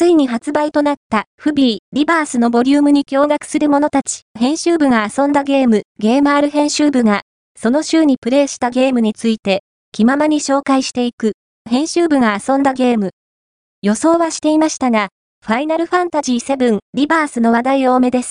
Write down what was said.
ついに発売となったフビー、リバースのボリュームに驚愕する者たち、編集部が遊んだゲーム、ゲーマール編集部が、その週にプレイしたゲームについて、気ままに紹介していく、編集部が遊んだゲーム。予想はしていましたが、ファイナルファンタジー7リバースの話題多めです。